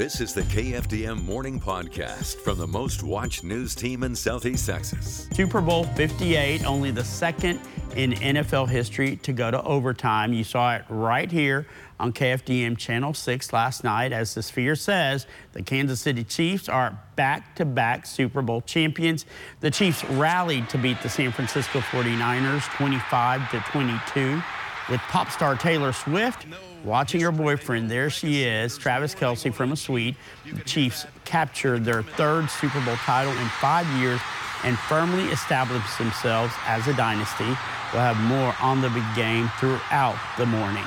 This is the KFDM Morning Podcast from the most watched news team in Southeast Texas. Super Bowl 58, only the second in NFL history to go to overtime. You saw it right here on KFDM Channel 6 last night. As the Sphere says, the Kansas City Chiefs are back to back Super Bowl champions. The Chiefs rallied to beat the San Francisco 49ers 25 to 22 with pop star Taylor Swift watching her boyfriend. There she is, Travis Kelce from a suite. The Chiefs captured their third Super Bowl title in five years and firmly established themselves as a dynasty. We'll have more on the big game throughout the morning.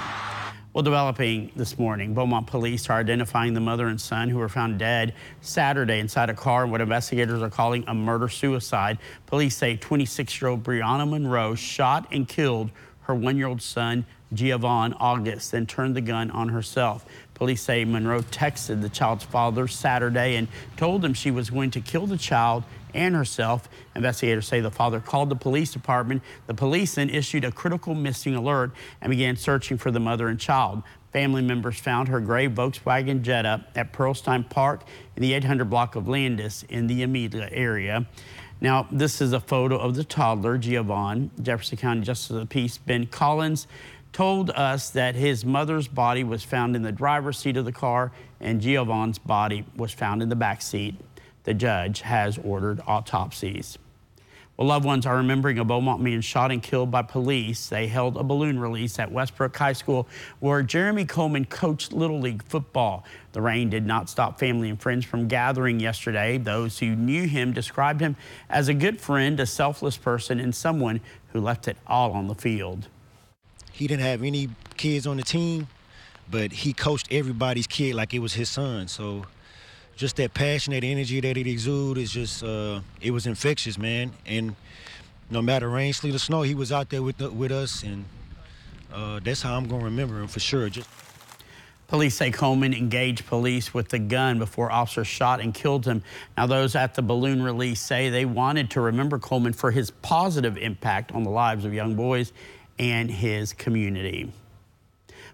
Well, developing this morning, Beaumont police are identifying the mother and son who were found dead Saturday inside a car in what investigators are calling a murder suicide. Police say 26 year old Brianna Monroe shot and killed her one year old son, Giovanni August, then turned the gun on herself. Police say Monroe texted the child's father Saturday and told him she was going to kill the child and herself. Investigators say the father called the police department. The police then issued a critical missing alert and began searching for the mother and child. Family members found her gray Volkswagen Jetta at Pearlstein Park in the 800 block of Landis in the Amelia area. Now, this is a photo of the toddler, Giovanni. Jefferson County Justice of the Peace Ben Collins told us that his mother's body was found in the driver's seat of the car and Giovanni's body was found in the back seat. The judge has ordered autopsies. Well, loved ones are remembering a Beaumont man shot and killed by police. They held a balloon release at Westbrook High School where Jeremy Coleman coached Little League football. The rain did not stop family and friends from gathering yesterday. Those who knew him described him as a good friend, a selfless person, and someone who left it all on the field. He didn't have any kids on the team, but he coached everybody's kid like it was his son. So just that passion, passionate energy that it exuded is just uh, it was infectious, man. And no matter rain, sleet, or snow, he was out there with the, with us, and uh, that's how I'm gonna remember him for sure. Just Police say Coleman engaged police with the gun before officers shot and killed him. Now, those at the balloon release say they wanted to remember Coleman for his positive impact on the lives of young boys and his community.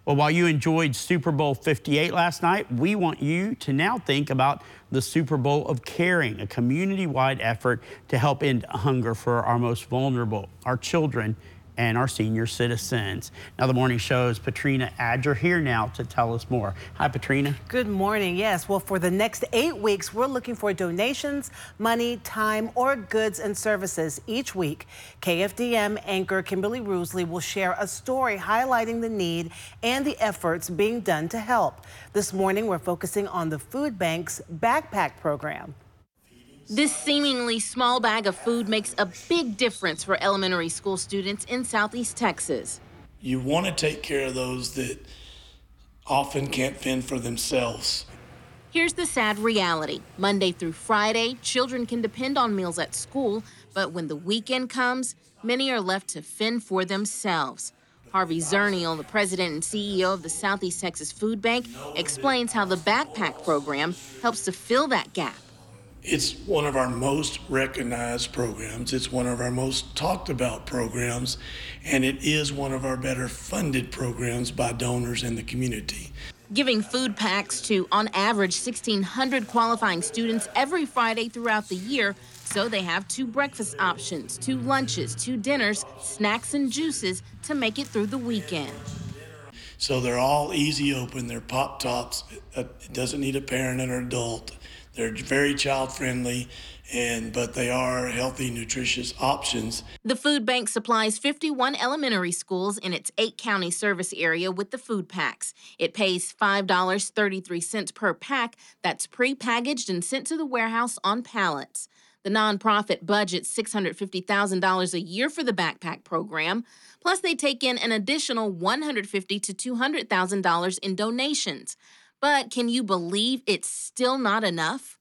Well, while you enjoyed Super Bowl 58 last night, we want you to now think about the Super Bowl of Caring, a community wide effort to help end hunger for our most vulnerable, our children and our senior citizens. Now, the morning show's Patrina Adger here now to tell us more. Hi, Patrina. Good morning. Yes, well, for the next eight weeks, we're looking for donations, money, time, or goods and services each week. KFDM anchor Kimberly Roosley will share a story highlighting the need and the efforts being done to help. This morning, we're focusing on the Food Bank's backpack program. This seemingly small bag of food makes a big difference for elementary school students in Southeast Texas. You want to take care of those that often can't fend for themselves. Here's the sad reality Monday through Friday, children can depend on meals at school, but when the weekend comes, many are left to fend for themselves. Harvey Zernial, the president and CEO of the Southeast Texas Food Bank, explains how the backpack program helps to fill that gap. It's one of our most recognized programs. It's one of our most talked about programs, and it is one of our better funded programs by donors in the community. Giving food packs to, on average, 1,600 qualifying students every Friday throughout the year, so they have two breakfast options, two lunches, two dinners, snacks, and juices to make it through the weekend. So they're all easy open. They're pop tops. It doesn't need a parent or adult. They're very child friendly, and but they are healthy, nutritious options. The food bank supplies 51 elementary schools in its eight county service area with the food packs. It pays $5.33 per pack. That's pre-packaged and sent to the warehouse on pallets. The nonprofit budgets $650,000 a year for the backpack program. Plus, they take in an additional $150 to $200,000 in donations. But can you believe it's still not enough?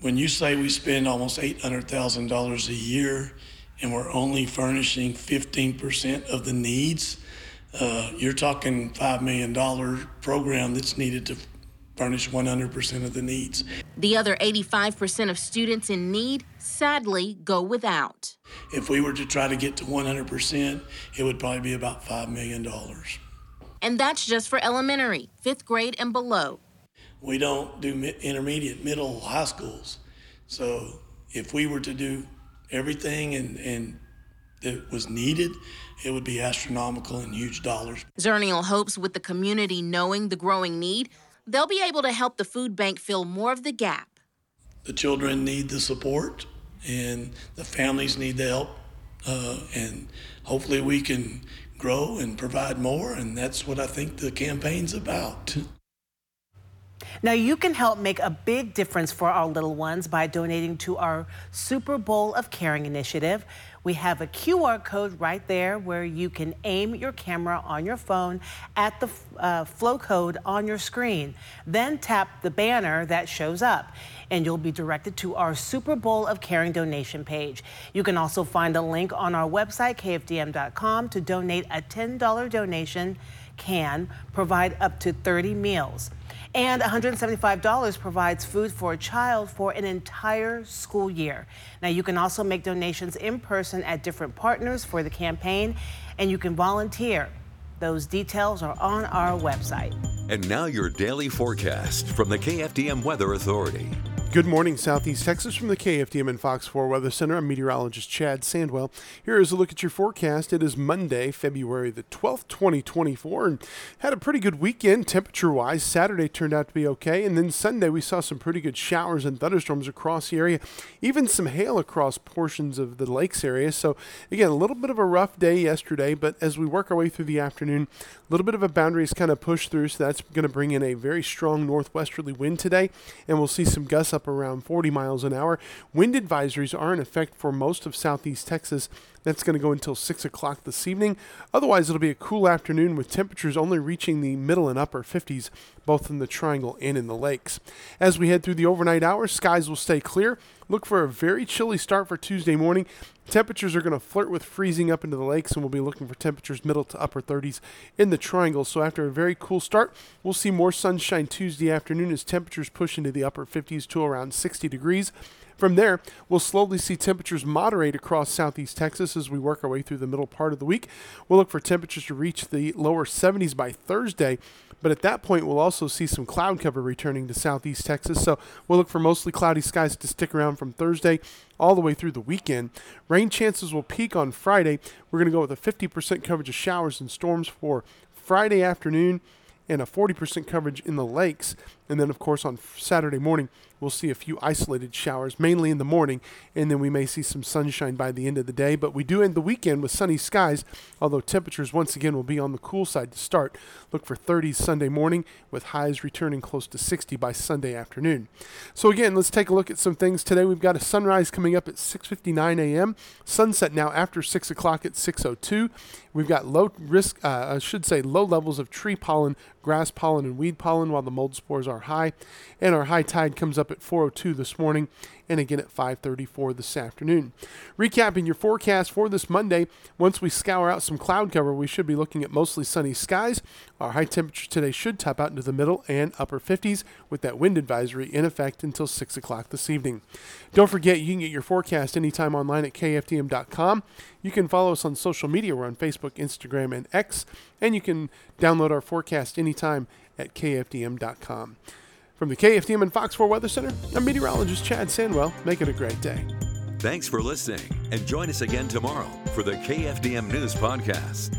When you say we spend almost $800,000 a year and we're only furnishing 15% of the needs, uh, you're talking $5 million program that's needed to furnish 100% of the needs. The other 85% of students in need sadly go without. If we were to try to get to 100%, it would probably be about $5 million. And that's just for elementary, fifth grade and below. we don't do intermediate, middle, high schools. So if we were to do everything and, and that was needed, it would be astronomical and huge dollars. Zernial hopes with the community knowing the growing need, they'll be able to help the food bank fill more of the gap. The children need the support, and the families need the help, uh, and hopefully we can grow and provide more, and that's what I think the campaign's about. Now, you can help make a big difference for our little ones by donating to our Super Bowl of Caring initiative. We have a QR code right there where you can aim your camera on your phone at the uh, flow code on your screen. Then tap the banner that shows up and you'll be directed to our Super Bowl of Caring donation page. You can also find a link on our website, kfdm.com, to donate a $10 donation can provide up to 30 meals. And $175 provides food for a child for an entire school year. Now, you can also make donations in person at different partners for the campaign, and you can volunteer. Those details are on our website. And now, your daily forecast from the KFDM Weather Authority. Good morning, Southeast Texas, from the KFDM and Fox 4 Weather Center. I'm meteorologist Chad Sandwell. Here is a look at your forecast. It is Monday, February the 12th, 2024, and had a pretty good weekend temperature wise. Saturday turned out to be okay, and then Sunday we saw some pretty good showers and thunderstorms across the area, even some hail across portions of the lakes area. So, again, a little bit of a rough day yesterday, but as we work our way through the afternoon, a little bit of a boundary is kind of pushed through, so that's going to bring in a very strong northwesterly wind today, and we'll see some gusts up up around 40 miles an hour. Wind advisories are in effect for most of southeast Texas. That's going to go until 6 o'clock this evening. Otherwise, it'll be a cool afternoon with temperatures only reaching the middle and upper 50s, both in the triangle and in the lakes. As we head through the overnight hours, skies will stay clear. Look for a very chilly start for Tuesday morning. Temperatures are going to flirt with freezing up into the lakes, and we'll be looking for temperatures middle to upper 30s in the triangle. So, after a very cool start, we'll see more sunshine Tuesday afternoon as temperatures push into the upper 50s to around 60 degrees. From there, we'll slowly see temperatures moderate across southeast Texas as we work our way through the middle part of the week. We'll look for temperatures to reach the lower 70s by Thursday, but at that point, we'll also see some cloud cover returning to southeast Texas. So we'll look for mostly cloudy skies to stick around from Thursday all the way through the weekend. Rain chances will peak on Friday. We're going to go with a 50% coverage of showers and storms for Friday afternoon and a 40% coverage in the lakes. And then, of course, on Saturday morning, we'll see a few isolated showers, mainly in the morning, and then we may see some sunshine by the end of the day. But we do end the weekend with sunny skies, although temperatures once again will be on the cool side to start. Look for 30s Sunday morning, with highs returning close to 60 by Sunday afternoon. So again, let's take a look at some things today. We've got a sunrise coming up at 6:59 a.m. Sunset now after 6 o'clock at 6:02. We've got low risk, uh, I should say, low levels of tree pollen, grass pollen, and weed pollen, while the mold spores are high. And our high tide comes up at 4:02 this morning, and again at 5:34 this afternoon. Recapping your forecast for this Monday, once we scour out some cloud cover, we should be looking at mostly sunny skies. Our high temperature today should top out into the middle and upper 50s, with that wind advisory in effect until 6 o'clock this evening. Don't forget, you can get your forecast anytime online at kfdm.com. You can follow us on social media. We're on Facebook, Instagram, and X, and you can download our forecast anytime at kfdm.com. From the KFDM and Fox 4 Weather Center, I'm meteorologist Chad Sandwell. Make it a great day. Thanks for listening, and join us again tomorrow for the KFDM News Podcast.